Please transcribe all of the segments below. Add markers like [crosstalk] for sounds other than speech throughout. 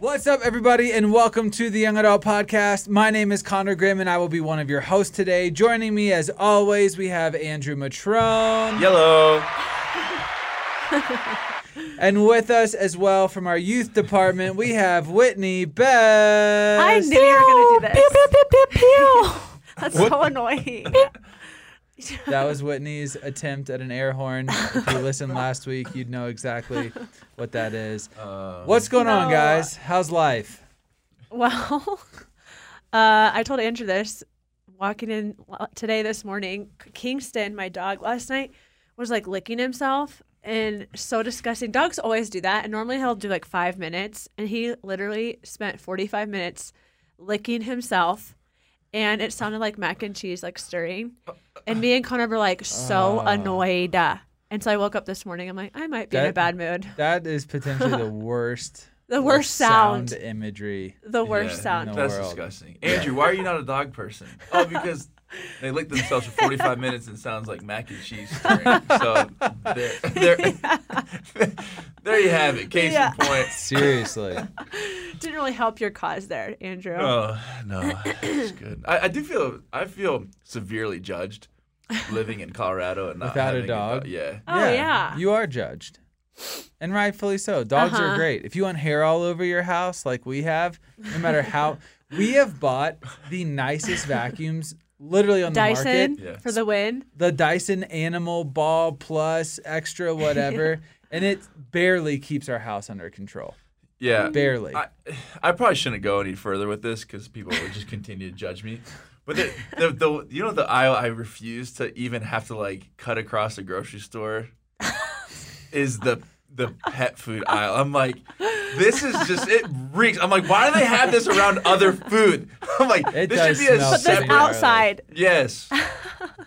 What's up, everybody, and welcome to the Young Adult Podcast. My name is Connor Grimm, and I will be one of your hosts today. Joining me, as always, we have Andrew Matrone. Yellow. [laughs] And with us as well from our youth department, we have Whitney Best. I knew you were going to do this. Pew, pew, pew, pew, pew. That's so annoying. [laughs] That was Whitney's attempt at an air horn. If you listened last week, you'd know exactly what that is. Uh, What's going on, guys? How's life? Well, [laughs] uh, I told Andrew this walking in today this morning. Kingston, my dog, last night was like licking himself and so disgusting. Dogs always do that, and normally he'll do like five minutes, and he literally spent 45 minutes licking himself. And it sounded like mac and cheese, like stirring. Uh, and me and Connor were like so Oh. annoyed. And so I woke up this morning. I'm like, I might be in a That- bad mood. That is potentially the [laughs] worst. The worst sound. imagery. The worst yeah, sound. No. That's world. disgusting. Andrew, why are you not a dog person? [laughs] Oh, because they lick themselves for 45 [laughs] minutes and sounds like mac and cheese stirring. So there, [laughs] there, [laughs] there you have it. Case Yeah. in point. Seriously. Didn't really help your cause there, Andrew. Oh no, it's good. I, I do feel I feel severely judged living in Colorado and not Without a having dog? yeah. Oh, yeah. You are judged. And rightfully so. Dogs are Uh-huh. great. If you want hair all over your house like we have, no matter how we have bought the nicest vacuums literally on the Dyson market. Yeah. for the win. The Dyson Animal Ball Plus Extra whatever. [laughs] And it barely keeps our house under control. Yeah. Barely. I, I probably shouldn't go any further with this because people would just continue to judge me. But the, the, the you know the aisle I refuse to even have to like cut across the grocery store [laughs] is the the pet food aisle. I'm like, this is just it reeks. I'm like, why do they have this around other food? [laughs] I'm like, It this should be a smell But Separate. this outside. Yes.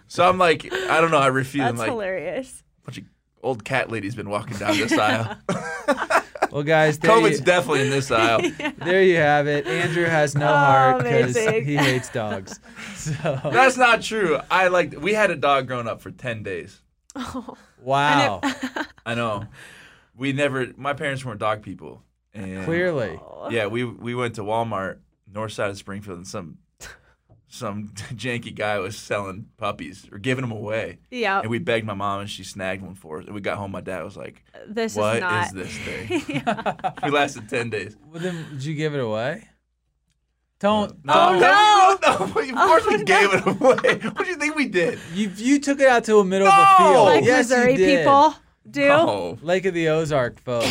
So I'm like, I don't know. I refuse. I'm That's like, hilarious. A bunch of old cat ladies been walking down this aisle. [laughs] well, guys, COVID's you, definitely in this aisle. [laughs] there you have it. Andrew has no Oh, heart because he hates dogs. So, That's not true. I like. We had a dog growing up for ten days. Oh. wow. I know. We never. My parents weren't dog people. And Clearly. Yeah, we we went to Walmart, north side of Springfield, and some some [laughs] janky guy was selling puppies or giving them away. Yeah. And we begged my mom, and she snagged one for us. And we got home. My dad was like, This "What is is not. this [laughs] thing?" we [laughs] lasted ten days. Well, then, did you give it away? Don't. No, Oh, no, no, Of course we oh, no. gave it away. What do you think we did? You you took it out to a middle of a field. like yes, Missouri you did. people do. Oh Lake of the Ozark, folks.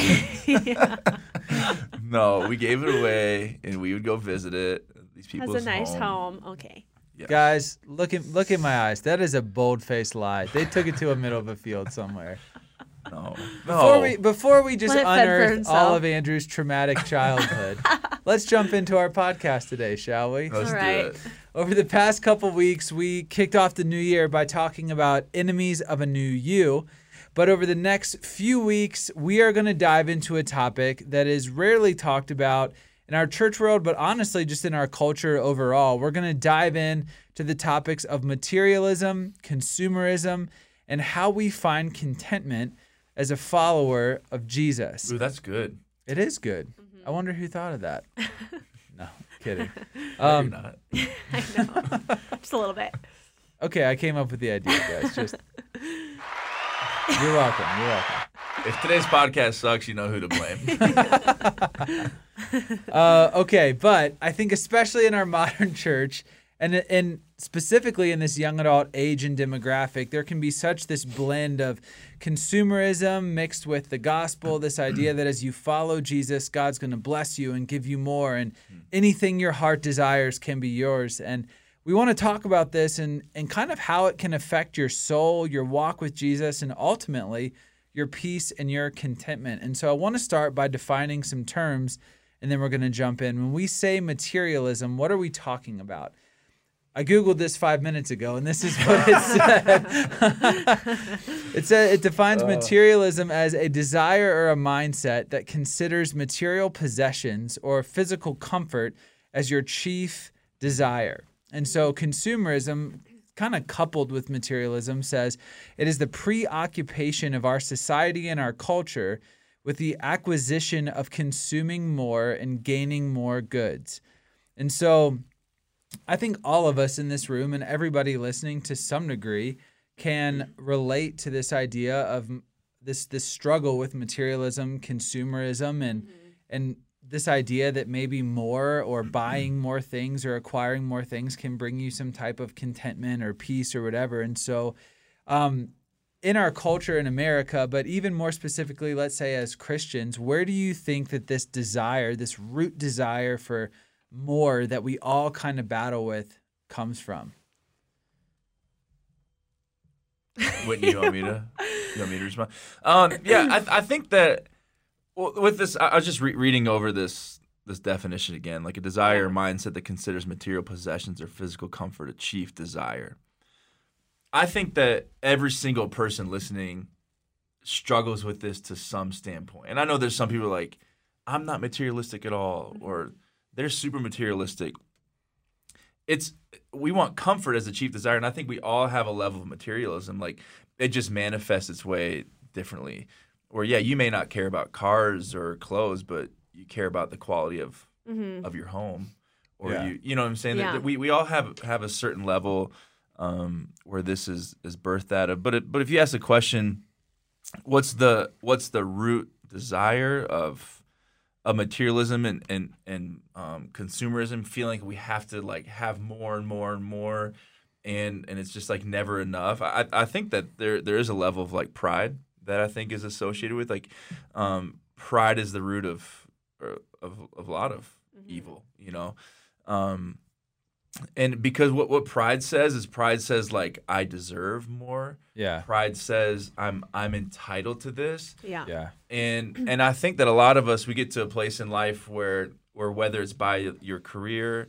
[laughs] [laughs] no, we gave it away, and we would go visit it. These people Has a nice home. Okay. Guys, look at look at my eyes. That is a bold faced lie. They took it to a middle of a field somewhere. No, Before no. we before we just Let it fend for unearth all of Andrew's traumatic childhood, [laughs] let's jump into our podcast today, shall we? Let's All do it. Over the past couple weeks, we kicked off the new year by talking about enemies of a new you. But over the next few weeks, we are going to dive into a topic that is rarely talked about in our church world, but honestly, just in our culture overall. We're going to dive in to the topics of materialism, consumerism, and how we find contentment as a follower of Jesus. Ooh, that's good. It is good. I wonder who thought of that. [laughs] no, kidding. [laughs] No, Um, you're not. [laughs] I know. Just a little bit. Okay, I came up with the idea, guys. Just you're welcome. You're welcome. If today's podcast sucks, you know who to blame. [laughs] [laughs] Uh, okay, but I think especially in our [laughs] modern church, and and specifically in this young adult age and demographic, there can be such this blend of consumerism mixed with the gospel. This idea that as you follow Jesus, God's going to bless you and give you more, and anything your heart desires can be yours. And we want to talk about this and and kind of how it can affect your soul, your walk with Jesus, and ultimately your peace and your contentment. And so I want to start by defining some terms and then we're going to jump in. When we say materialism, what are we talking about? I googled this five minutes ago, and this is what it [laughs] said. it said it defines uh. materialism as a desire or a mindset that considers material possessions or physical comfort as your chief desire. And so, consumerism, kind of coupled with materialism, says it is the preoccupation of our society and our culture with the acquisition of consuming more and gaining more goods. And so, I think all of us in this room and everybody listening to some degree can relate to this idea of this this struggle with materialism, consumerism and mm-hmm. and this idea that maybe more or buying more things or acquiring more things can bring you some type of contentment or peace or whatever. And so um in our culture in America, but even more specifically, let's say as Christians, where do you think that this desire, this root desire for more that we all kind of battle with comes from? Whitney, you want me to? You want me to [laughs] respond? Um, yeah, I, I think that well, with this, I was just re- reading over this this definition again, like a desire or mindset that considers material possessions or physical comfort a chief desire. I think that every single person listening struggles with this to some standpoint, and I know there's some people like, I'm not materialistic at all, mm-hmm. or they're super materialistic. It's we want comfort as a chief desire, and I think we all have a level of materialism. Like it just manifests its way differently. Or yeah, you may not care about cars or clothes, but you care about the quality of of your home, or Yeah. you you know what I'm saying. That- that we we all have have a certain level um, where this is is birthed out of. But it, but if you ask the question, what's the what's the root desire of of materialism and and and um, consumerism, feeling like we have to like have more and more and more, and and it's just like never enough. I I think that there there is a level of like pride that I think is associated with like um, pride is the root of of of a lot of evil, you know. Um, and because what what pride says is pride says like I deserve more. Yeah. Pride says I'm I'm entitled to this Yeah. Yeah. and [clears throat] and I think that a lot of us we get to a place in life where where whether it's by your career,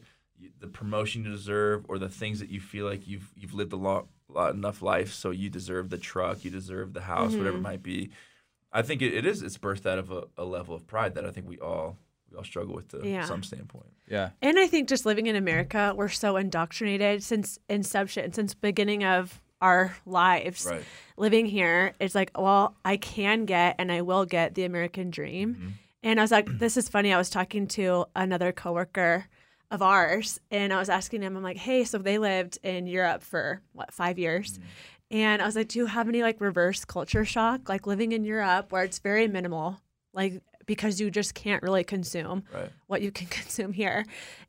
the promotion you deserve, or the things that you feel like you've you've lived a lot, lot enough life, so you deserve the truck, you deserve the house, whatever it mm-hmm. might be. I think it, it is it's birthed out of a, a level of pride that I think we all we all struggle with to Yeah. some standpoint. Yeah. And I think just living in America, we're so indoctrinated since inception, since beginning of our lives. Right. Living here, it's like, well, I can get and I will get the American dream. Mm-hmm. And I was like, this is funny. I was talking to another coworker of ours, and I was asking him, I'm like, hey, so they lived in Europe for what five years. And I was like, do you have any like reverse culture shock, like living in Europe where it's very minimal, like because you just can't really consume Right. what you can [laughs] consume here.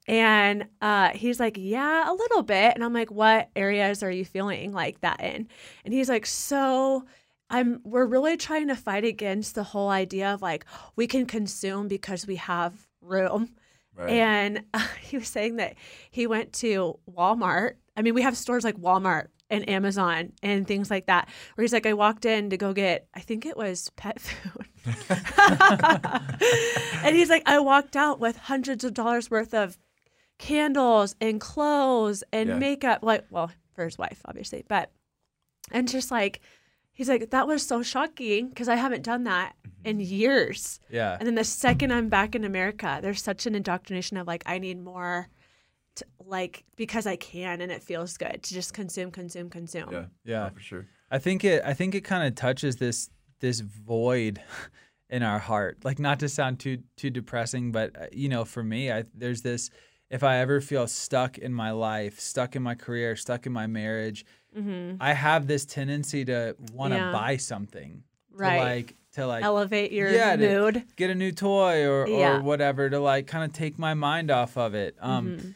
And uh, he's like, Yeah, a little bit. And I'm like, What areas are you feeling like that in? And he's like, So I'm we're really trying to fight against the whole idea of like we can consume because we have room. Right. And [laughs] uh, he was saying that he went to Walmart. I mean, we have stores like Walmart and Amazon and things like that. Where he's like, I walked in to go get, I think it was pet food. [laughs] and he's like, I walked out with hundreds of dollars worth of candles and clothes and Yeah. makeup. Like, well, for his wife, obviously, but and just like he's like, that was so shocking because I haven't done that in years. Yeah. And then the second I'm back in America, there's such an indoctrination of like, I need more, to, like, because I can and it feels good to just consume, consume, consume. yeah. Yeah. No, for sure. I think it I think it kind of touches this this void [laughs] in our heart. Like not to sound too too depressing, but uh, you know, for me, I there's this if I ever feel stuck in my life, stuck in my career, stuck in my marriage, I have this tendency to want to Mm-hmm. Yeah. buy something. Right. To like to like Elevate your Yeah, to- mood. get a new toy or, Yeah. or whatever to like kind of take my mind off of it. Um, Mm-hmm.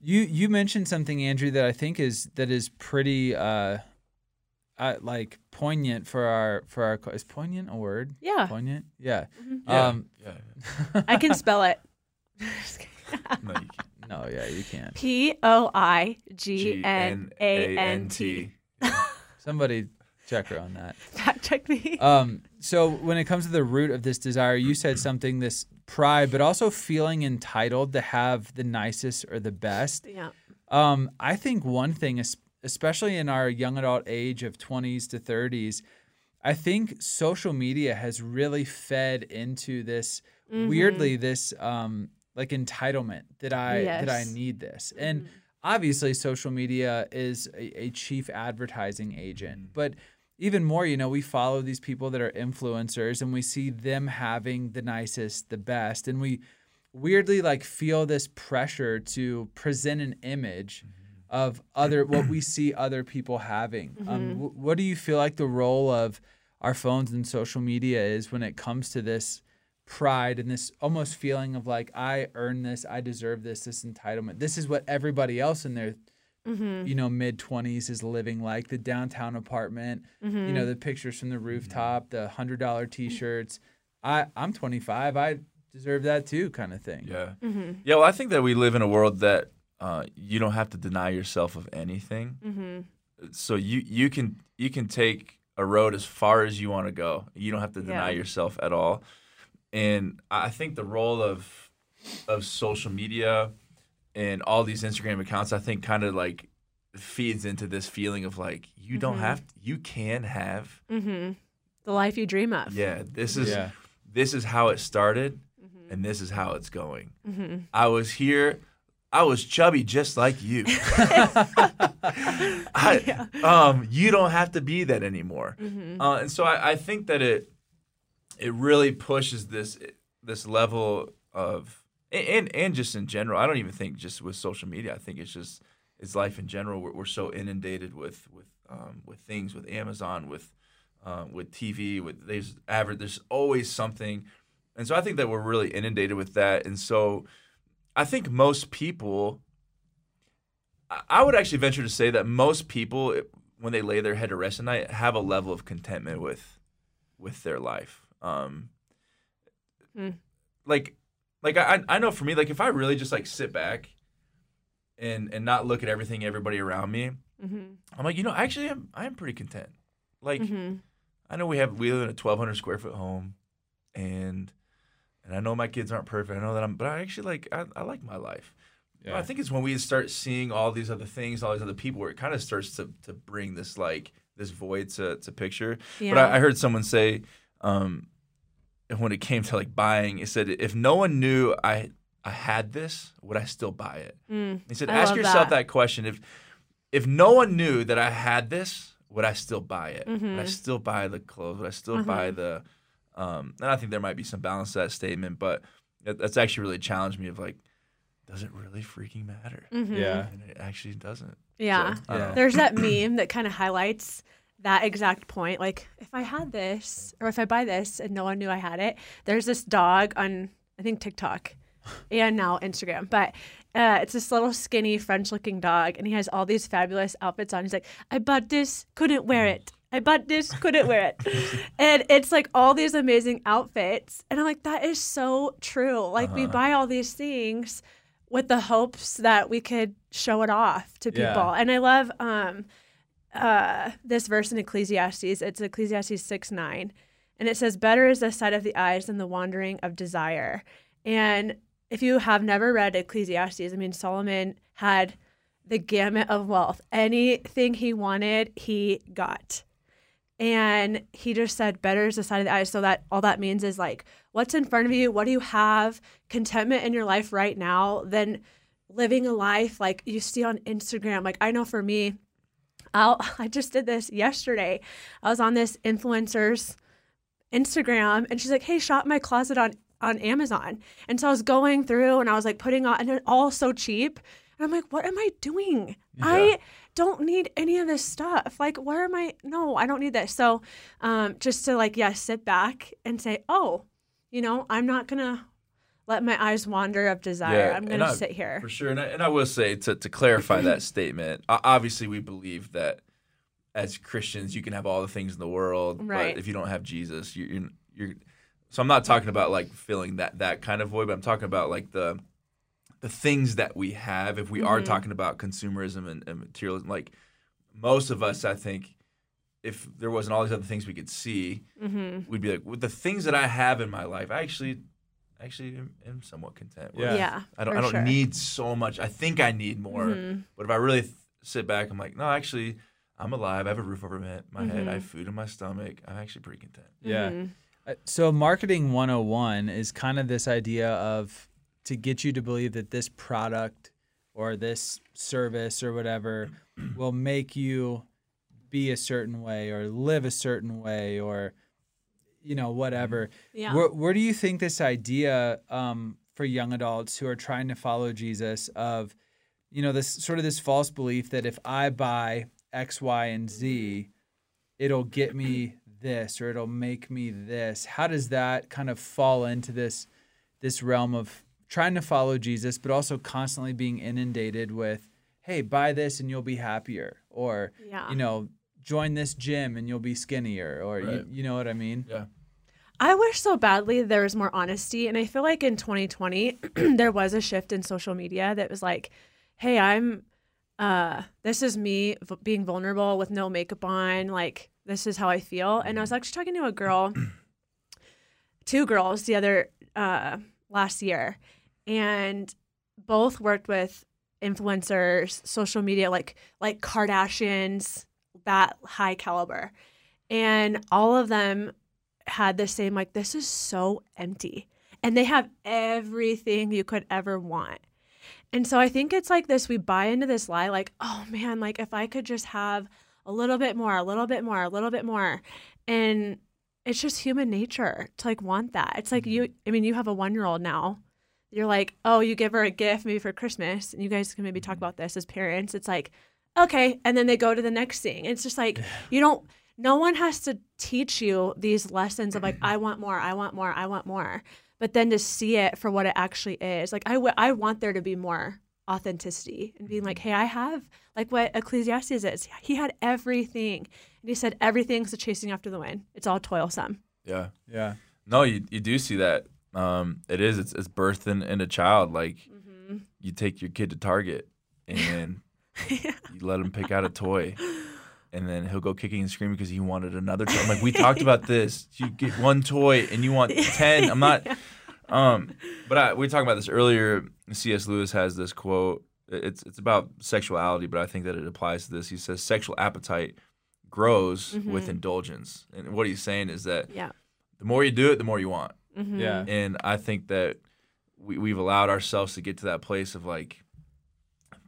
You you mentioned something, Andrew, that I think is that is pretty uh, uh, like poignant for our for our is poignant a word? Yeah. Poignant, yeah. Yeah. Um, yeah. I can spell it. [laughs] No, you can't. No, yeah, you can't. P O I G N A N T. [laughs] Somebody check her on that. Fact check me. Um, so when it comes to the root of this desire, you said something this pride, but also feeling entitled to have the nicest or the best. yeah. Um, I think one thing, especially in our young adult age of 20s to 30s, I think social media has really fed into this weirdly this um, like entitlement that I that I need this. And mm-hmm. obviously social media is a, a chief advertising agent, but even more, you know, we follow these people that are influencers and we see them having the nicest, the best, and we weirdly like feel this pressure to present an image mm-hmm. of other what we see other people having. Um, mm-hmm. wh- what do you feel like the role of our phones and social media is when it comes to this pride and this almost feeling of like I earn this, I deserve this, this entitlement. This is what everybody else in their you know mid 20s is living like the downtown apartment you know the pictures from the rooftop the hundred dollar t-shirts i i'm 25 i deserve that too kind of thing Yeah. Mm-hmm. Yeah. Well, I think that we live in a world that uh, you don't have to deny yourself of anything. Mm-hmm. So you you can you can take a road as far as you want to go. You don't have to deny Yeah. yourself at all. And I think the role of of social media and all these Instagram accounts, I think, kind of like feeds into this feeling of like you don't have you can have Mm-hmm. The life you dream of. yeah this is yeah this is how it started and this is how it's going. I was here. I was chubby just like you. [laughs] I, um, you don't have to be that anymore. Uh, and so I, I think that it it really pushes this this level of and and just in general. I don't even think just with social media. I think it's just it's life in general. We're, we're so inundated with with um, with things with Amazon with um, with TV with there's average. There's always something, and so I think that we're really inundated with that. And so I think most people. I- would actually venture to say that most people, when they lay their head to rest at night, have a level of contentment with with their life. Um, Hmm. Like, like I I know for me, like if I really just like sit back and and not look at everything, everybody around me, Mm-hmm. I'm like, you know, actually, I'm I'm pretty content. Like, Mm-hmm. I know we have we live in a 1,200 square foot home, and and I know my kids aren't perfect. I know that I'm, but I actually like I, I like my life. Yeah. I think it's when we start seeing all these other things, all these other people, where it kind of starts to to bring this like this void to to picture. Yeah. But I, I heard someone say, um, when it came to like buying, it said if no one knew I I had this, would I still buy it? Mm. He said, I ask yourself that. that. question. If if no one knew that I had this, would I still buy it? Would I still buy the clothes? Would I still buy Mhm. the? Um, and I think there might be some balance to that statement, but that, that's actually really challenged me. Of like, does it really freaking matter? Mhm. yeah And it actually doesn't. Yeah. So, Yeah. There's that meme that kind of highlights that exact point. Like, if I had this, or if I buy this and no one knew I had it, there's this dog on, I think, TikTok [laughs] and now Instagram, but uh, it's this little skinny French looking dog, and he has all these fabulous outfits on. He's like, I bought this, couldn't wear it. I bought this, couldn't wear it. [laughs] and it's like all these amazing outfits. And I'm like, that is so true. Like, we Uh-huh. buy all these things with the hopes that we could show it off to people. Yeah. And I love um, uh, this verse in Ecclesiastes. It's Ecclesiastes 6 9. And it says, Better is the sight of the eyes than the wandering of desire. And if you have never read Ecclesiastes, I mean, Solomon had the gamut of wealth. Anything he wanted, he got. And he just said, better is the sight of the eyes. So that all that means is like, what's in front of you? What do you have? Contentment in your life right now, then living a life like you see on Instagram. Like I know for me, I'll, [laughs] I just did this yesterday. I was on this influencer's Instagram and she's like, hey, shop my closet on, on Amazon. And so I was going through and I was like putting on, and it's all so cheap. And I'm like, what am I doing? I don't need any of this stuff. Like, where am I? No, I don't need this. So, um, just to like, yeah, sit back and say, oh, you know, I'm not gonna let my eyes wander of desire. I'm gonna sit here. For sure. And I, and I will say, to, to clarify that [clears throat] statement, obviously we believe that as Christians, you can have all the things in the world, Right. but if you don't have Jesus, you're, you're, you're. So I'm not talking about like filling that, that kind of void, but I'm talking about like the the things that we have. If we are Mhm. talking about consumerism and, and materialism, like most of us, I think, if there wasn't all these other things we could see, Mm-hmm. we'd be like, with the things that I have in my life, I actually, actually am, am somewhat content. with. Yeah. Yeah. I don't, for I don't sure. need so much. I think I need more, Mhm. but if I really th- sit back, I'm like, no, actually, I'm alive. I have a roof over my, my head. I have food in my stomach. I'm actually pretty content. Yeah. Mhm. Uh, So, marketing 101 is kind of this idea of to get you to believe that this product or this service or whatever [clears throat] will make you be a certain way or live a certain way or, you know, whatever. Yeah. Where, where do you think this idea um, for young adults who are trying to follow Jesus of, you know, this sort of this false belief that if I buy X, Y, and Z, it'll get me this or it'll make me this. How does that kind of fall into this this realm of trying to follow Jesus, but also constantly being inundated with, hey, buy this and you'll be happier, or Yeah. you know, join this gym and you'll be skinnier, or you, you know what I mean? Yeah. I wish so badly there was more honesty. And I feel like in 2020, [clears throat] there was a shift in social media that was like, hey, I'm, uh, this is me v- being vulnerable with no makeup on. Like, this is how I feel. And I was actually talking to a girl, [clears throat] two girls the other, uh, last year, and both worked with influencers, social media, like, like Kardashians, that high caliber. And all of them had the same like this is so empty and they have everything you could ever want. And so i think it's like this we buy into this lie like oh man like if i could just have a little bit more a little bit more a little bit more and it's just human nature to like want that. It's like you mm-hmm. i mean you have a one year old now. You're like oh you give her a gift maybe for christmas and you guys can maybe talk mm-hmm. about this as parents. It's like okay and then they go to the next thing. It's just like you don't no one has to teach you these lessons of like i want more i want more i want more but then to see it for what it actually is like I, w- I want there to be more authenticity and being like hey i have like what ecclesiastes is he had everything and he said everything's a chasing after the wind it's all toilsome Yeah. Yeah. No, you, you do see that. Um, it is. It's, it's birth in, in a child. Like Mm-hmm. you take your kid to Target and [laughs] you let him pick out a toy, and then he'll go kicking and screaming because he wanted another toy. I'm like, we talked about [laughs] this. You get one toy and you want ten. I'm not. [laughs] Um, but I, we were talking about this earlier. C.S. Lewis has this quote. It's it's about sexuality, but I think that it applies to this. He says sexual appetite grows with indulgence, and what he's saying is that yeah the more you do it, the more you want. Mhm. Yeah. And I think that we, we've allowed ourselves to get to that place of like,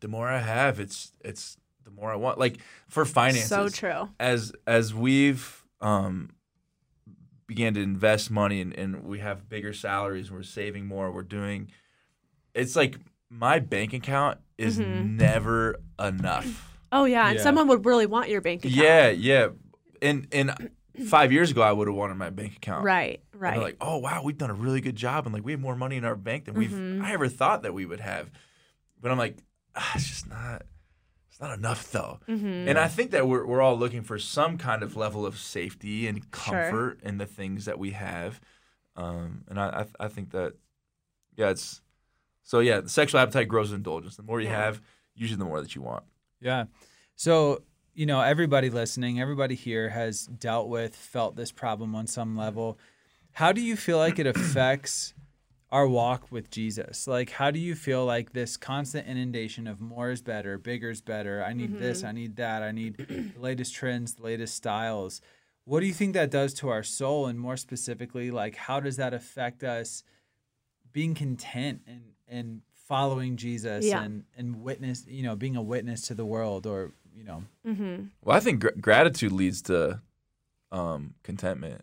the more I have, it's it's the more I want. Like for finances, so true as as we've um began to invest money and, and we have bigger salaries, we're saving more, we're doing. It's like my bank account is Mhm. never enough. oh yeah and someone would really want your bank account Yeah, yeah. And and five years ago, I would have wanted my bank account. right And right they're like, oh wow, we've done a really good job, and like we have more money in our bank than we've Mhm. I ever thought that we would have. But I'm like, ah, it's just not, it's not enough though. Mhm. And I think that we're we're all looking for some kind of level of safety and Sure. comfort in the things that we have. Um, and I, I I think that yeah, it's so yeah, the sexual appetite grows with indulgence. The more you Yeah. have, usually the more that you want. Yeah. So, you know, everybody listening, everybody here has dealt with, felt this problem on some level. How do you feel like it [clears throat] affects our walk with Jesus? Like, how do you feel like this constant inundation of more is better, bigger is better? I need this, I need that, I need the latest trends, the latest styles. What do you think that does to our soul? And more specifically, like, how does that affect us being content and, and following Jesus Yeah. and, and witness, you know, being a witness to the world or, you know, mm-hmm. Well, I think gr- gratitude leads to um, contentment,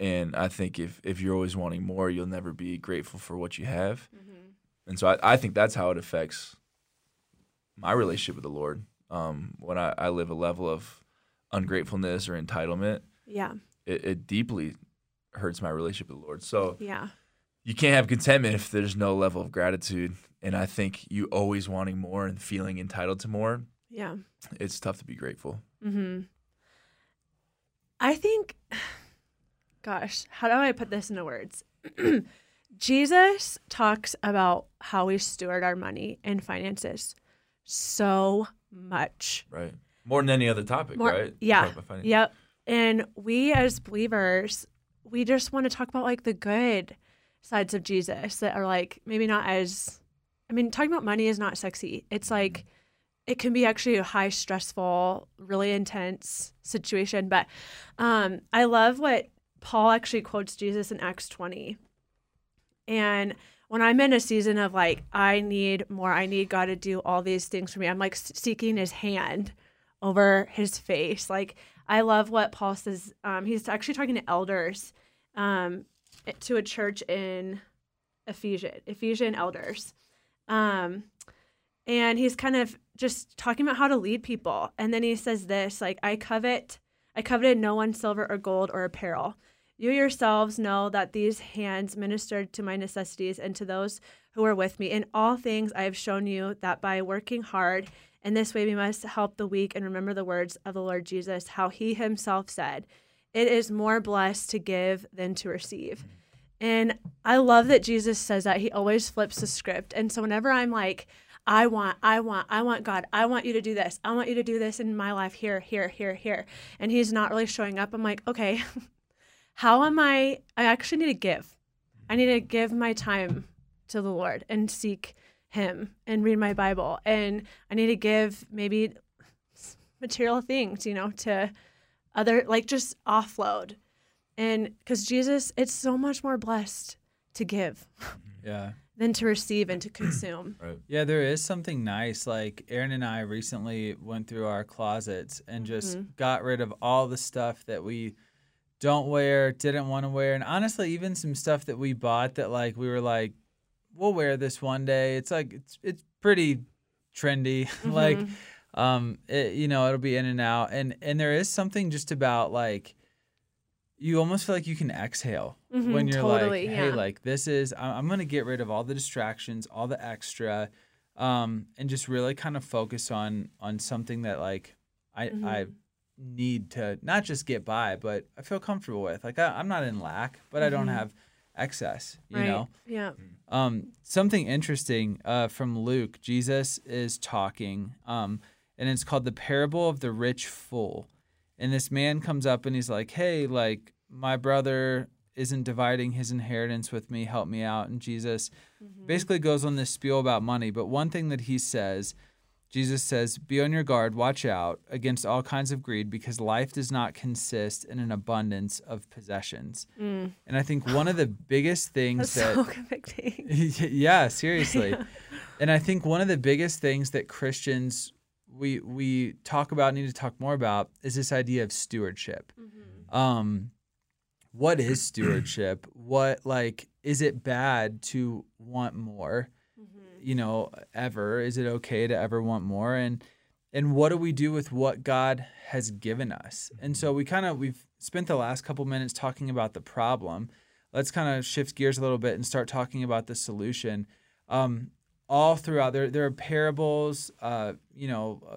and I think if if you're always wanting more, you'll never be grateful for what you have. Mm-hmm. And so I, I think that's how it affects my relationship with the Lord. Um, when I, I live a level of ungratefulness or entitlement, yeah it, it deeply hurts my relationship with the Lord. So yeah you can't have contentment if there's no level of gratitude. And I think you always wanting more and feeling entitled to more, yeah it's tough to be grateful. Mm-hmm. I think, gosh, how do I put this into words? [clears throat] Jesus talks about how we steward our money and finances so much. Right. More than any other topic, More- right? Yeah. Talk about finance. Yep. And we as believers, we just want to talk about like the good sides of Jesus that are like maybe not as I mean, talking about money is not sexy. It's like it can be actually a high stressful, really intense situation. But um I love what Paul actually quotes Jesus in Acts 20. And when I'm in a season of like, I need more, I need God to do all these things for me, I'm like seeking his hand over his face. Like, I love what Paul says. Um, he's actually talking to elders um, to a church in Ephesian, Ephesian elders. Um, and he's kind of just talking about how to lead people. And then he says this like, I covet, I coveted no one's silver or gold or apparel. You yourselves know that these hands ministered to my necessities and to those who were with me. In all things, I have shown you that by working hard in this way, we must help the weak and remember the words of the Lord Jesus, how he himself said, It is more blessed to give than to receive. Mm-hmm. And I love that Jesus says that. He always flips the script. And so whenever I'm like, I want, I want, I want God, I want you to do this, I want you to do this in my life here, here, here, here. And he's not really showing up. I'm like, okay, [laughs] how am I? I actually need to give. I need to give my time to the Lord and seek Him and read my Bible. And I need to give maybe material things, you know, to other, like just offload. And because Jesus, it's so much more blessed to give Yeah. than to receive and to consume. [clears throat] Right. Yeah, there is something nice. Like Aaron and I recently went through our closets and just Mm-hmm. got rid of all the stuff that we don't wear, didn't want to wear, and honestly, even some stuff that we bought that like we were like, we'll wear this one day. It's like it's it's pretty trendy. [laughs] like, Mm-hmm. um, it, you know, it'll be in and out, and and there is something just about like. You almost feel like you can exhale Mhm, when you're totally, like, "Hey, yeah. like this is I'm gonna get rid of all the distractions, all the extra, um, and just really kind of focus on on something that like I Mm-hmm. I need to not just get by, but I feel comfortable with. Like I, I'm not in lack, but I don't have excess. You Mm-hmm. right? know. Yeah. Um, something interesting uh, from Luke. Jesus is talking, um, and it's called the parable of the rich fool. And this man comes up and he's like, "Hey, like my brother isn't dividing his inheritance with me. Help me out." And Jesus basically goes on this spiel about money. But one thing that he says, Jesus says, "Be on your guard. Watch out against all kinds of greed, because life does not consist in an abundance of possessions." And I think one of the biggest things that so convicting. [laughs] yeah, seriously. [laughs] And I think one of the biggest things that Christians we we talk about need to talk more about is this idea of stewardship. Um what is stewardship? What like is it bad to want more? You know, ever? Is it okay to ever want more? And and what do we do with what God has given us? And so we kind of we've spent the last couple minutes talking about the problem. Let's kind of shift gears a little bit and start talking about the solution. Um, all throughout there, there are parables, uh, you know, uh,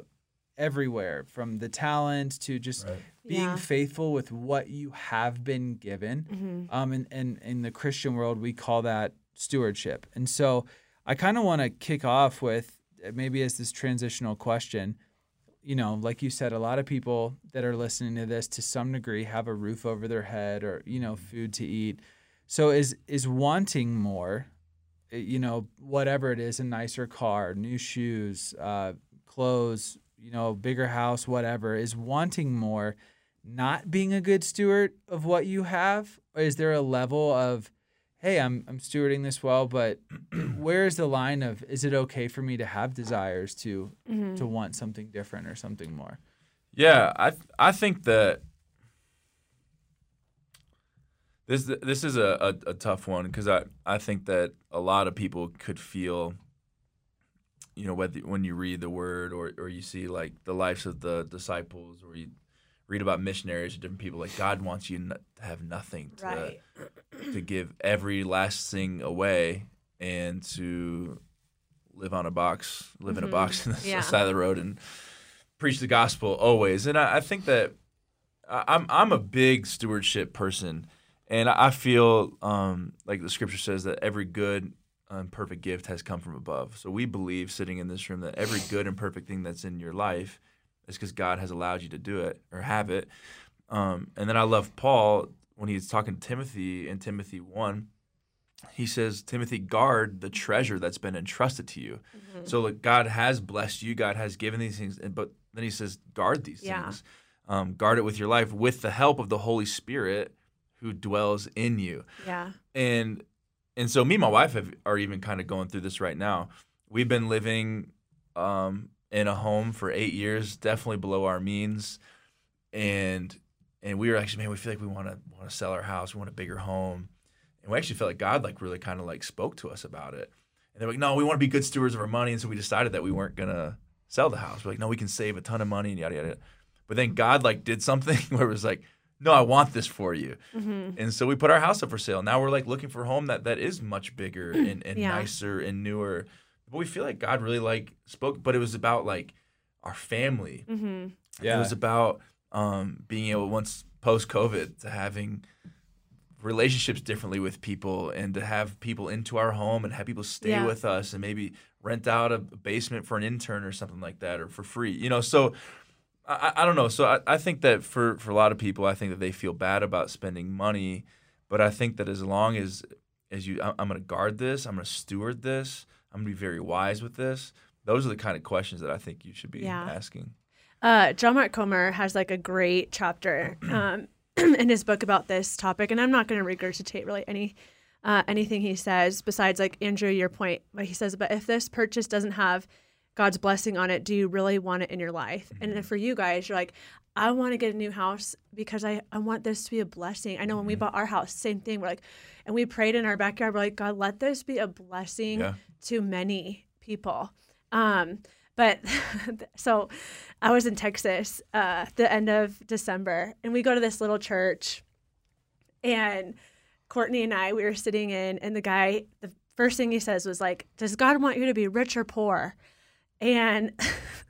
everywhere from the talent to just Right. being Yeah. faithful with what you have been given. Um, and, and in the Christian world, we call that stewardship. And so I kind of want to kick off with uh, maybe as this transitional question. You know, like you said, a lot of people that are listening to this to some degree have a roof over their head or, you know, food to eat. So is is wanting more, uh, you know, whatever it is, a nicer car, new shoes, uh, clothes, you know, bigger house, whatever, is wanting more not being a good steward of what you have? Or is there a level of, hey, I'm I'm stewarding this well, but [clears throat] where is the line of is it okay for me to have desires to mm-hmm. to want something different or something more? Yeah, I th- I think that this this is a, a, a tough one because I, I think that a lot of people could feel, you know, whether when you read the word or, or you see like the lives of the disciples or you read about missionaries or different people, like God wants you n- to have nothing to Right. [clears throat] to give every last thing away and to live on a box, live in a box [laughs] on the Mm-hmm. Yeah. side of the road and preach the gospel always. And I, I think that I'm I'm a big stewardship person, and I feel um, like the scripture says that every good and perfect gift has come from above. So we believe sitting in this room that every good and perfect thing that's in your life It's because God has allowed you to do it or have it. Um, and then I love Paul when he's talking to Timothy in Timothy 1. He says, Timothy, guard the treasure that's been entrusted to you. So, like, God has blessed you, God has given these things, but then he says, guard these Yeah. things. Um, guard it with your life with the help of the Holy Spirit who dwells in you Yeah. and and so me and my wife have, are even kind of going through this right now. We've been living um, in a home for eight years, definitely below our means, and and we were actually man, we feel like we want to want to sell our house, we want a bigger home, and we actually felt like God like really kind of like spoke to us about it, and they're like, no, we want to be good stewards of our money, and so we decided that we weren't gonna sell the house. We're like, no, we can save a ton of money and yada yada. But then God like did something [laughs] where it was like, no, I want this for you. Mm-hmm. And so we put our house up for sale. Now we're like looking for a home that, that is much bigger [clears throat] and, and Yeah. nicer and newer. But we feel like God really like spoke, but it was about like our family. Mm-hmm. It was about um, being able once post COVID to having relationships differently with people and to have people into our home and have people stay Yeah. with us and maybe rent out a basement for an intern or something like that or for free. You know, so I, I I don't know. So I, I think that for, for a lot of people, I think that they feel bad about spending money, but I think that as long as as you, I- I'm going to guard this, I'm going to steward this, I'm going to be very wise with this. Those are the kind of questions that I think you should be Yeah. asking. Uh, John Mark Comer has like a great chapter [clears throat] um, [clears throat] in his book about this topic, and I'm not going to regurgitate really any uh, anything he says besides like Andrew, your point. But he says, but if this purchase doesn't have God's blessing on it, do you really want it in your life? And then for you guys, you're like, I want to get a new house because I, I want this to be a blessing. I know when we bought our house, same thing. We're like, and we prayed in our backyard. We're like, God, let this be a blessing Yeah. to many people. Um, but [laughs] so I was in Texas uh, the end of December, and we go to this little church, and Courtney and I we were sitting in, and the guy the first thing he says was like, "Does God want you to be rich or poor?" And [laughs]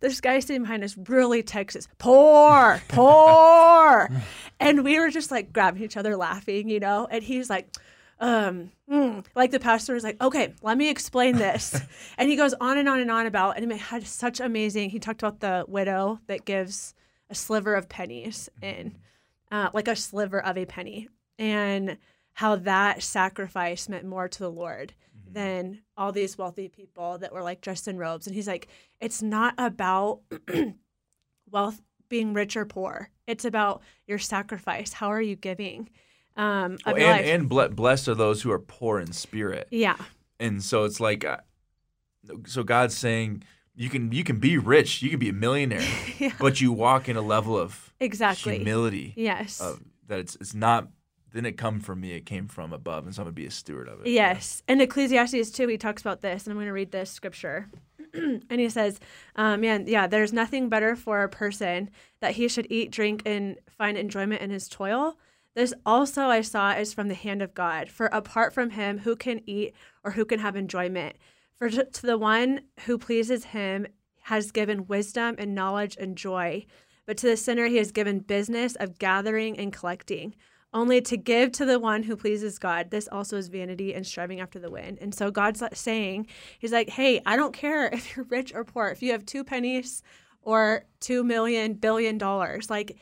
this guy sitting behind us really Texas, poor, [laughs] poor, and we were just like grabbing each other laughing, you know. And he's like, um, mm, like the pastor was like, okay, let me explain this. [laughs] and he goes on and on and on about, and it had such amazing, he talked about the widow that gives a sliver of pennies and uh, like a sliver of a penny and how that sacrifice meant more to the Lord than all these wealthy people that were like dressed in robes. And he's like, it's not about [clears throat] wealth being rich or poor. It's about your sacrifice. How are you giving? Um, Well, and life? and ble- blessed are those who are poor in spirit. yeah, And so it's like, uh, so God's saying you can you can be rich, you can be a millionaire, [laughs] Yeah. but you walk in a level of exactly. humility. Yes. Of, that it's it's not didn't it come from me, it came from above, and so I'm gonna be a steward of it. Yes. And Ecclesiastes too, he talks about this, and I'm going to read this scripture. [clears throat] and he says, um, man, yeah, there's nothing better for a person that he should eat, drink, and find enjoyment in his toil. This also I saw is from the hand of God. For apart from him, who can eat or who can have enjoyment? For to to the one who pleases him has given wisdom and knowledge and joy. But to the sinner, he has given business of gathering and collecting only to give to the one who pleases God. This also is vanity and striving after the wind. And so God's saying, He's like, hey, I don't care [laughs] if you're rich or poor, if you have two pennies or two million billion dollars. Like,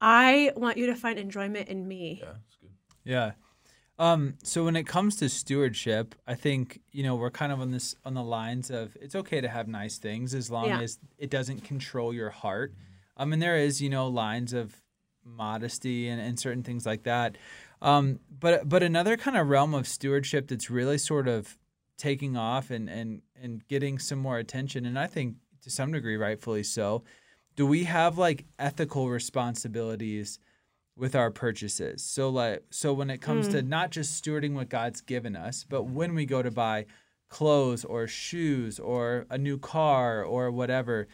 I want you to find enjoyment in me. Yeah, it's good. Yeah. Um, so when it comes to stewardship, I think you know we're kind of on this on the lines of it's okay to have nice things as long Yeah. as it doesn't control your heart. I mean, there is you know lines of modesty and, and certain things like that. Um, but but another kind of realm of stewardship that's really sort of taking off and and and getting some more attention, and I think to some degree rightfully so. Do we have like ethical responsibilities? with our purchases. So like so when it comes to not just stewarding what God's given us, but when we go to buy clothes or shoes or a new car or whatever,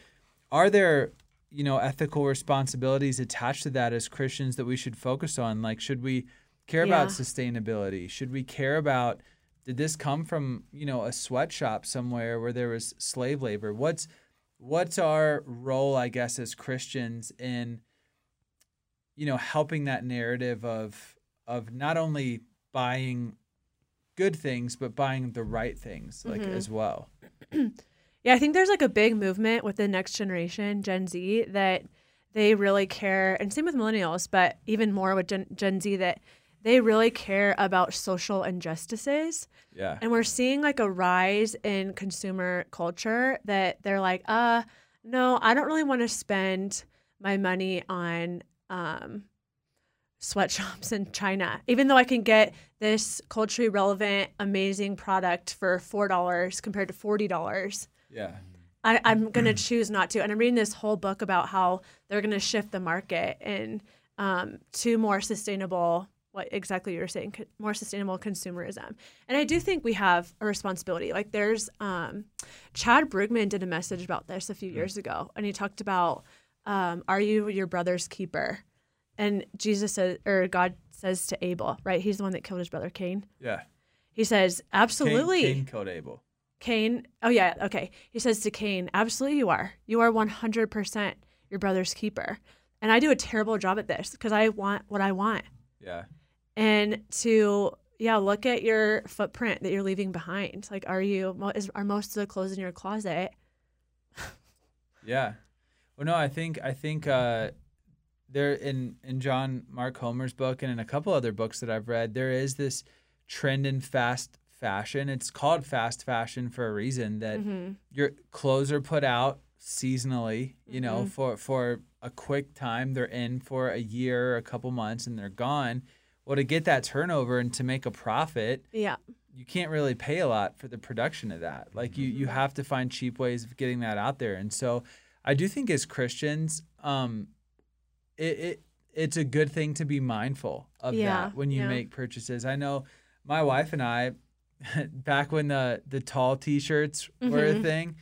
are there you know ethical responsibilities attached to that as Christians that we should focus on? Like should we care about sustainability? Should we care about did this come from, you know, a sweatshop somewhere where there was slave labor? What's what's our role, I guess, as Christians in you know helping that narrative of of not only buying good things but buying the right things like Mhm. as well [clears throat] Yeah, I think there's like a big movement with the next generation, Gen Z, that they really care, and same with millennials, but even more with Gen, Gen Z, that they really care about social injustices. Yeah. And we're seeing like a rise in consumer culture that they're like, uh, no, I don't really want to spend my money on um, sweatshops in China, even though I can get this culturally relevant, amazing product for four dollars compared to forty dollars. Yeah. I, I'm gonna choose not to. And I'm reading this whole book about how they're gonna shift the market and um, to more sustainable. What exactly you were saying? co- More sustainable consumerism, and I do think we have a responsibility. Like there's um, Chad Brugman did a message about this a few years ago, and he talked about um, are you your brother's keeper? And Jesus says, or God says to Abel, right? He's the one that killed his brother Cain. Yeah. He says, absolutely. Cain, Cain killed Abel. Cain, oh yeah, okay. He says to Cain, absolutely you are. You are 100% your brother's keeper. And I do a terrible job at this because I want what I want. Yeah. And to, yeah, look at your footprint that you're leaving behind. Like, are you, is, are most of the clothes in your closet? [laughs] Yeah. Well, no, I think I think uh, there in in John Mark Comer's book and in a couple other books that I've read, there is this trend in fast fashion. It's called fast fashion for a reason. That Mm-hmm. your clothes are put out seasonally. You know, Mhm. for for a quick time. They're in for a year, a couple months, and they're gone. Well, to get that turnover and to make a profit, Yeah. you can't really pay a lot for the production of that. Like you, you have to find cheap ways of getting that out there. And so, I do think as Christians, um, it, it it's a good thing to be mindful of Yeah, that when you yeah. make purchases. I know my wife and I, [laughs] back when the the tall T-shirts were a Mhm. thing,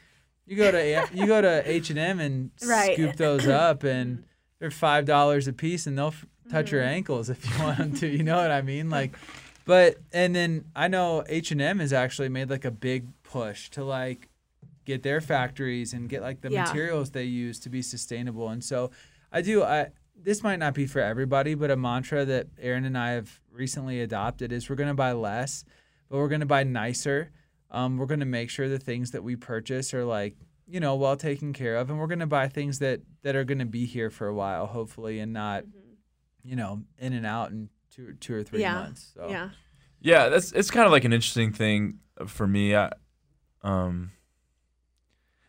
you go to you go to H and M and [laughs] Right. scoop those [clears throat] up, and they're five dollars a piece, and they'll f- touch your Mhm. ankles if you [laughs] want them to. You know what I mean? Like, but and then I know H and M has actually made like a big push to like get their factories and get like the Yeah. materials they use to be sustainable. And so I do I this might not be for everybody, but a mantra that Aaron and I have recently adopted is we're going to buy less, but we're going to buy nicer. Um, we're going to make sure the things that we purchase are like you know well taken care of, and we're going to buy things that that are going to be here for a while, hopefully, and not you know in and out in two two or three Yeah. months. So Yeah. Yeah, that's it's kind of like an interesting thing for me. I, um,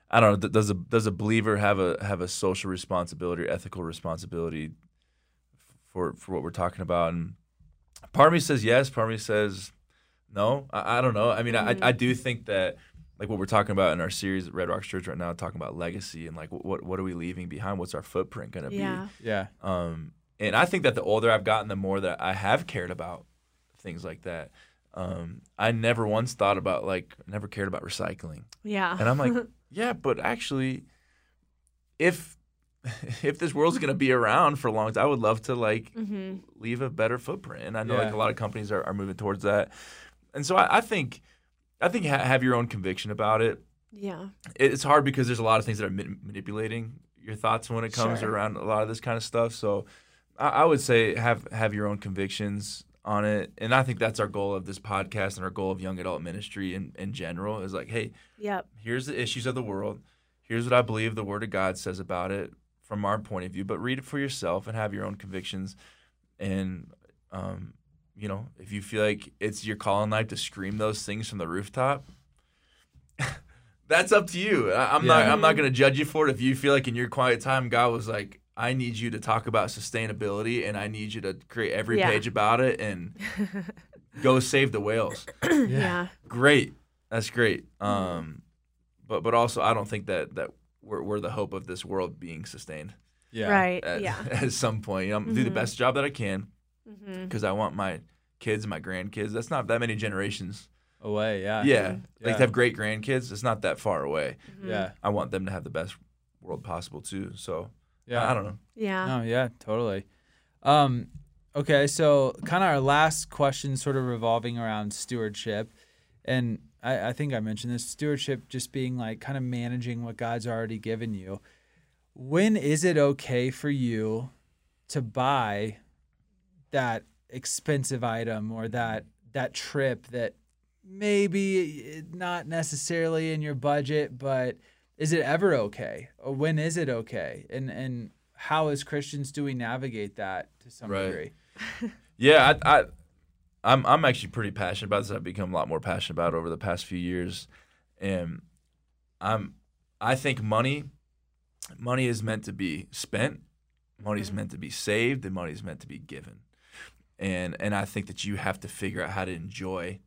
I don't know. Does a does a believer have a have a social responsibility or ethical responsibility for for what we're talking about? And part of me says yes. Part of me says no. I, I don't know. I mean, I I do think that like what we're talking about in our series at Red Rocks Church right now, talking about legacy and like what what are we leaving behind? What's our footprint going to be? Yeah. yeah, Um, and I think that the older I've gotten, the more that I have cared about things like that. Um, I never once thought about like never cared about recycling, Yeah. and I'm like, [laughs] yeah, but actually, if [laughs] if this world's gonna be around for a long time, I would love to like hmm leave a better footprint. And I know Yeah. like a lot of companies are, are moving towards that. And so I, I think I think ha- have your own conviction about it. Yeah. It- It's hard because there's a lot of things that are ma- manipulating your thoughts when it comes Sure. around a lot of this kind of stuff. So I, I would say have have your own convictions on it. And I think that's our goal of this podcast and our goal of young adult ministry in, in general is like, hey, Yep. here's the issues of the world. Here's what I believe the Word of God says about it from our point of view. But read it for yourself and have your own convictions. And, um, you know, if you feel like it's your call in life to scream those things from the rooftop, [laughs] that's up to you. I, I'm not. I'm not going to judge you for it. If you feel like in your quiet time, God was like, "I need you to talk about sustainability, and I need you to create every Yeah. page about it, and [laughs] go save the whales." [clears throat] yeah. great. That's great. Um, but but also I don't think that that we're we're the hope of this world being sustained yeah, Right. at, yeah. [laughs] at some point. You know, I'm gonna do the Mhm. best job that I can because I want my kids, my grandkids. That's not that many generations. Away, yeah, yeah, Mhm. like to have great grandkids. It's not that far away. yeah, I want them to have the best world possible too. So yeah. I, I don't know. Yeah. No, yeah, totally. Um, okay, so kind of our last question, sort of revolving around stewardship, and I, I think I mentioned this stewardship just being like kind of managing what God's already given you. When is it okay for you to buy that expensive item or that that trip that maybe not necessarily in your budget, but is it ever okay? Or when is it okay? And and how as Christians do we navigate that to some Right. degree? [laughs] Yeah, I, I, I'm I'm actually pretty passionate about this. I've become a lot more passionate about it over the past few years, and I'm I think money, money is meant to be spent, money is mm-hmm. meant to be saved, and money is meant to be given, and and I think that you have to figure out how to enjoy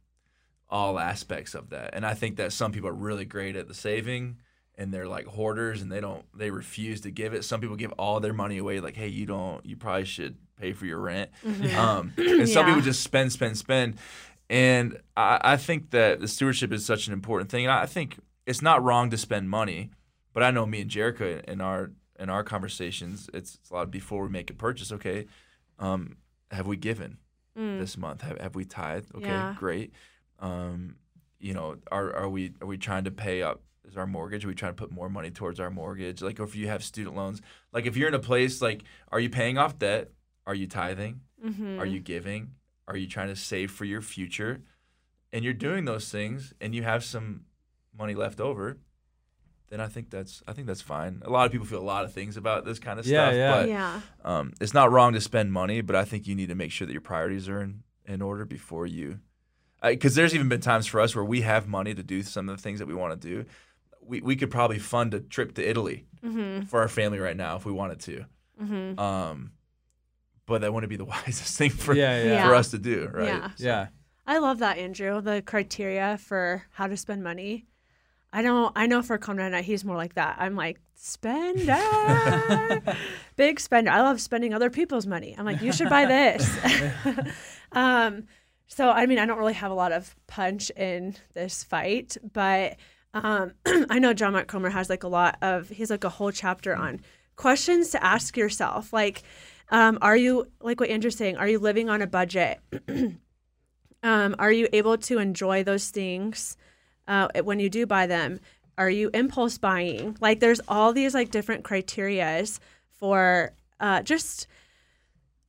all aspects of that. And I think that some people are really great at the saving and they're like hoarders and they don't they refuse to give it. Some people give all their money away like, "Hey, you don't you probably should pay for your rent." Um, [clears throat] and some Yeah. people just spend spend spend. And I, I think that the stewardship is such an important thing. And I think it's not wrong to spend money, but I know me and Jerica in our in our conversations, it's, it's a lot before we make a purchase. Okay, um, have we given this month? Have, have we tithed? Okay, Yeah. great. Um, you know, are are we are we trying to pay up? Is our mortgage? Are we trying to put more money towards our mortgage? Like, if you have student loans, like if you're in a place like, are you paying off debt? Are you tithing? Mm-hmm. Are you giving? Are you trying to save for your future? And you're doing those things, and you have some money left over. Then I think that's I think that's fine. A lot of people feel a lot of things about this kind of Yeah, stuff, yeah. but yeah. um, it's not wrong to spend money, but I think you need to make sure that your priorities are in, in order before you. Because there's even been times for us where we have money to do some of the things that we want to do. We, we could probably fund a trip to Italy Mm-hmm. for our family right now if we wanted to. Mm-hmm. Um, but that wouldn't be the [laughs] wisest thing for, Yeah, yeah. Yeah. for us to do, right? Yeah. Yeah. I love that, Andrew. The criteria for how to spend money. I don't. I know for Conrad and he's more like that. I'm like spender, [laughs] big spender. I love spending other people's money. I'm like, you should buy this. [laughs] um, so I mean, I don't really have a lot of punch in this fight, but um, [clears throat] I know John Mark Comer has like a lot of. He's like a whole chapter on questions to ask yourself, like. Um, are you like what Andrew's saying? Are you living on a budget? [clears throat] um, are you able to enjoy those things uh, when you do buy them? Are you impulse buying? Like, there's all these like different criterias for uh, just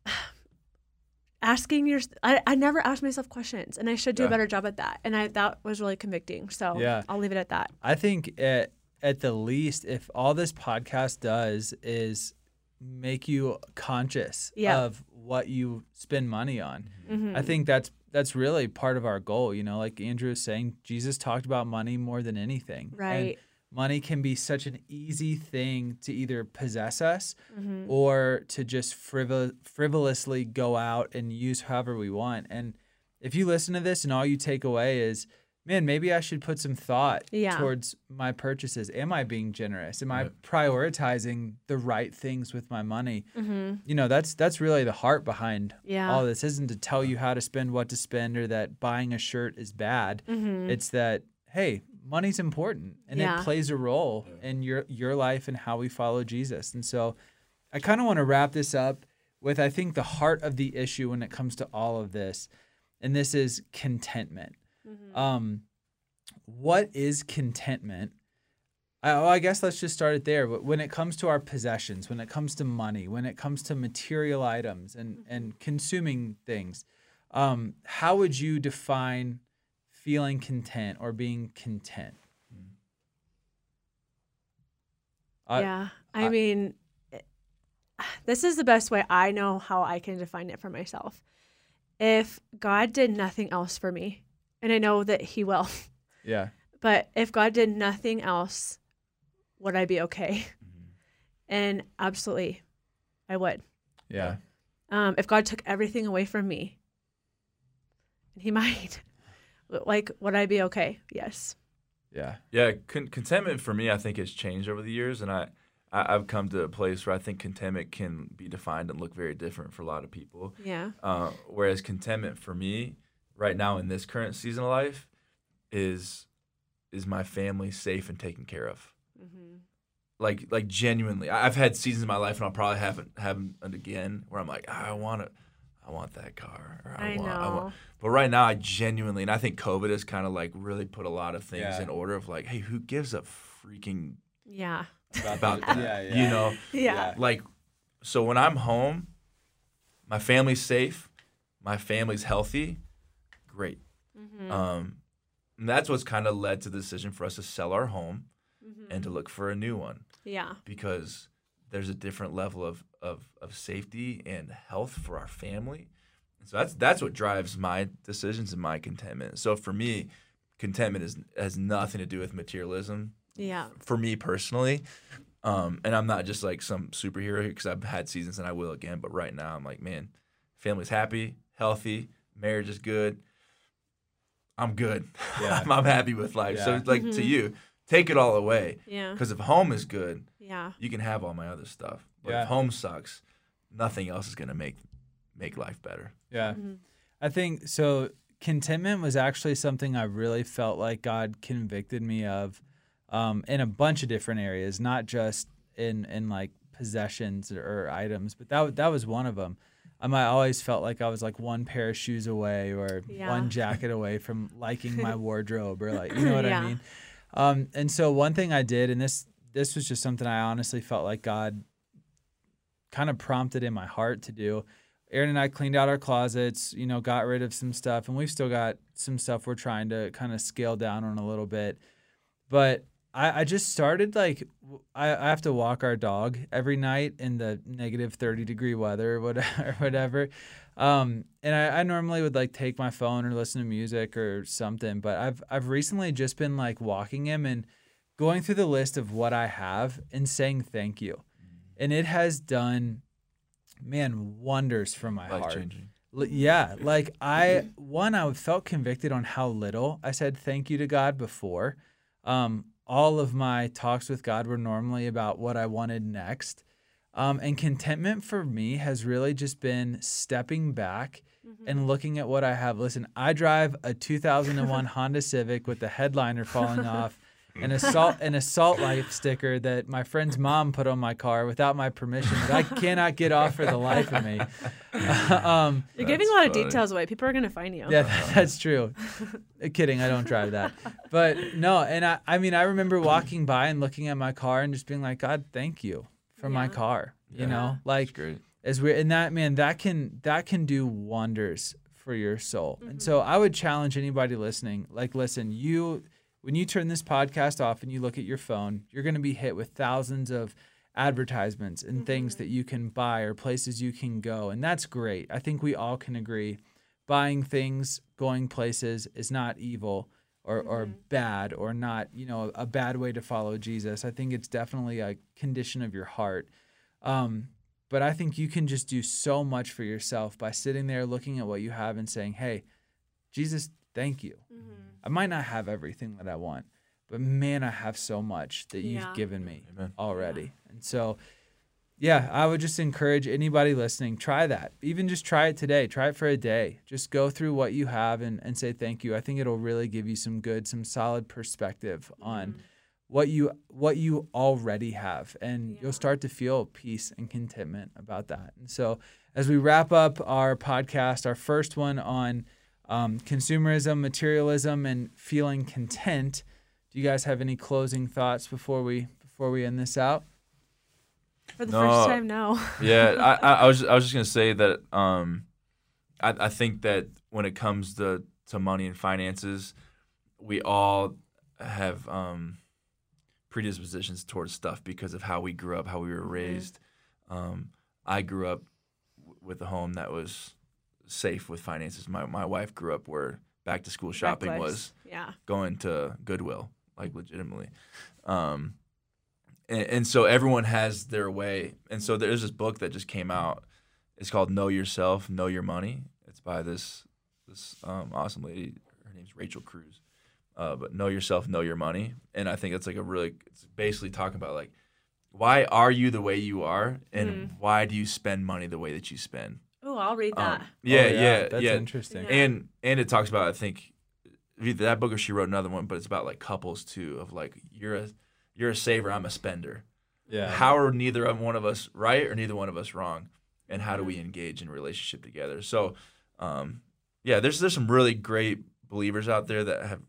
[sighs] asking your. I, I never ask myself questions, and I should do a better job at that. And I that was really convicting. So Yeah. I'll leave it at that. I think at at the least, if all this podcast does is make you conscious Yeah. of what you spend money on, Mhm. I think that's that's really part of our goal. You know, like Andrew is saying, Jesus talked about money more than anything. And Right. money can be such an easy thing to either possess us Mhm. or to just frivol- frivolously go out and use however we want. And if you listen to this and all you take away is, man, maybe I should put some thought Yeah. towards my purchases. Am I being generous? Am I prioritizing the right things with my money? Mhm. You know, that's that's really the heart behind Yeah. all this. Isn't to tell you how to spend, what to spend, or that buying a shirt is bad. Mhm. It's that hey, money's important and Yeah. it plays a role in your your life and how we follow Jesus. And so I kind of want to wrap this up with I think the heart of the issue when it comes to all of this. And this is contentment. Um what is contentment? I, oh, I guess let's just start it there. But when it comes to our possessions, when it comes to money, when it comes to material items and, and consuming things, um, how would you define feeling content or being content? I- yeah. I, I- mean, it- this is the best way I know how I can define it for myself. If God did nothing else for me, and I know that He will, Yeah. [laughs] but if God did nothing else, would I be okay? And absolutely, I would. Yeah. Um, if God took everything away from me, and He [laughs] might, like, would I be okay? Yes. Yeah. Yeah, con- contentment for me, I think, has changed over the years, and I, I I've come to a place where I think contentment can be defined and look very different for a lot of people. Yeah. Uh, whereas contentment for me, right now in this current season of life, is is my family safe and taken care of. Mm-hmm. Like like genuinely, I- I've had seasons in my life, and I'll probably have it have 'em again where I'm like, "Ah, I want it. I want that car. Or I, I want, I know. want. But right now, I genuinely, and I think COVID has kind of like really put a lot of things Yeah. in order of like, hey, who gives a freaking Yeah. about that? yeah, yeah. You know, Yeah. like, so when I'm home, my family's safe, my family's healthy, great. Mm-hmm. Um, And that's what's kind of led to the decision for us to sell our home and to look for a new one Yeah. because there's a different level of, of, of safety and health for our family. And so that's that's what drives my decisions and my contentment. So for me, contentment is has nothing to do with materialism Yeah. for me personally. Um, and I'm not just like some superhero because I've had seasons and I will again. But right now, I'm like, man, family's happy, healthy, marriage is good. I'm good. Yeah. I'm, [laughs] I'm happy with life. So, Yeah. like Mm-hmm. to you, take it all away. Yeah. Because if home is good, Yeah. you can have all my other stuff. But Yeah. if home sucks, nothing else is gonna make make life better. Yeah. Mm-hmm. I think so. Contentment was actually something I really felt like God convicted me of um, in a bunch of different areas, not just in in like possessions or items, but that that was one of them. Um, I always felt like I was like one pair of shoes away or Yeah. one jacket [laughs] away from liking my [laughs] wardrobe or like you know what Yeah. I mean. Um, and so one thing I did, and this this was just something I honestly felt like God kind of prompted in my heart to do. Aaron and I cleaned out our closets, you know, got rid of some stuff, and we've still got some stuff we're trying to kind of scale down on a little bit. But I, I just started like I, I have to walk our dog every night in the negative thirty degree weather or whatever, [laughs] or whatever. Um, and I, I normally would like take my phone or listen to music or something, but I've I've recently just been like walking him and going through the list of what I have and saying thank you, and it has done man wonders for my Life heart. changing. Yeah, like I one I felt convicted on how little I said thank you to God before. Um, all of my talks with God were normally about what I wanted next. Um, and contentment for me has really just been stepping back and looking at what I have. Listen, I drive a 2001 [laughs] Honda Civic with the headliner falling [laughs] off and assault an assault a life sticker that my friend's mom put on my car without my permission that I cannot get off for the life of me. [laughs] um, You're giving a That's lot of details away. People are gonna find you. yeah, [laughs] that's true. Uh, Kidding, I don't drive that. But no, and I, I mean, I remember walking by and looking at my car and just being like, God, thank you for my car. You Yeah. know, like great. as we and that man, that can that can do wonders for your soul. And so I would challenge anybody listening, like, listen, you when you turn this podcast off and you look at your phone, you're going to be hit with thousands of advertisements and things mm-hmm. that you can buy or places you can go. And that's great. I think we all can agree buying things, going places is not evil or, or mm-hmm. bad or not, you know, a bad way to follow Jesus. I think it's definitely a condition of your heart. Um, but I think you can just do so much for yourself by sitting there looking at what you have and saying, Hey, Jesus, thank you. Mm-hmm. I might not have everything that I want, but man, I have so much that you've Yeah. given me Amen. already. And so, yeah, I would just encourage anybody listening, try that. Even just try it today. Try it for a day. Just go through what you have and, and say thank you. I think it'll really give you some good, some solid perspective on mm-hmm. what you what you already have. And you'll start to feel peace and contentment about that. And so as we wrap up our podcast, our first one on um, consumerism, materialism, and feeling content, do you guys have any closing thoughts before we before we end this out? For the No. first time, no. [laughs] yeah, I, I, I was I was just gonna say that um, I, I think that when it comes to, to money and finances, we all have um, predispositions towards stuff because of how we grew up, how we were raised. Um, I grew up w- with a home that was safe with finances. My my wife grew up where back to school shopping Reckless. was Yeah. going to Goodwill, like legitimately. Um, and, and so everyone has their way. And so there's this book that just came out. It's called Know Yourself, Know Your Money. It's by this this um, awesome lady. Her name's Rachel Cruz. Uh, but Know Yourself, Know Your Money. And I think it's like a really, it's basically talking about like, why are you the way you are, and why do you spend money the way that you spend? Oh, I'll read Um, that. yeah, Oh, yeah, that's yeah. interesting. Yeah. And and it talks about I think either that book or she wrote another one, but it's about like couples too of like you're a you're a saver, I'm a spender. Yeah. How are neither of one of us right or neither one of us wrong? And how do we engage in relationship together? So um yeah, there's there's some really great believers out there that have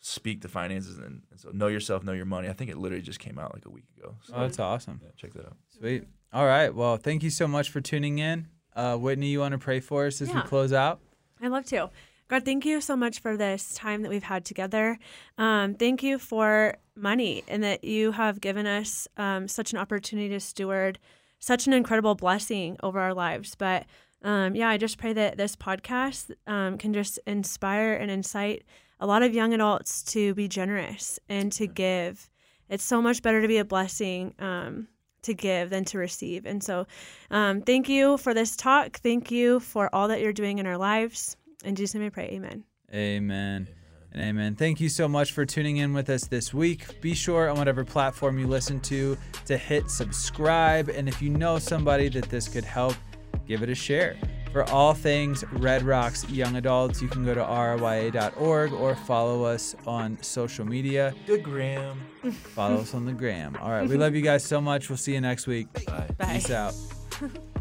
speak to finances and, and so know yourself, know your money. I think it literally just came out like a week ago. So Oh, that's awesome. yeah, check that out. Sweet. All right. Well, thank you so much for tuning in. Uh, Whitney, you want to pray for us as we close out? I'd love to. God, thank you so much for this time that we've had together. Um, thank you for money and that you have given us um, such an opportunity to steward such an incredible blessing over our lives. But um, yeah, I just pray that this podcast um, can just inspire and incite a lot of young adults to be generous and to give. It's so much better to be a blessing um, to give than to receive. And so, um, thank you for this talk. Thank you for all that you're doing in our lives. In Jesus' name, I pray. Amen. Amen. And amen. Thank you so much for tuning in with us this week. Be sure on whatever platform you listen to to hit subscribe. And if you know somebody that this could help, give it a share. For all things Red Rocks Young Adults, you can go to rya.org or follow us on social media. The gram. Follow us on the gram. All right. We love you guys so much. We'll see you next week. Bye. Bye. Peace out. [laughs]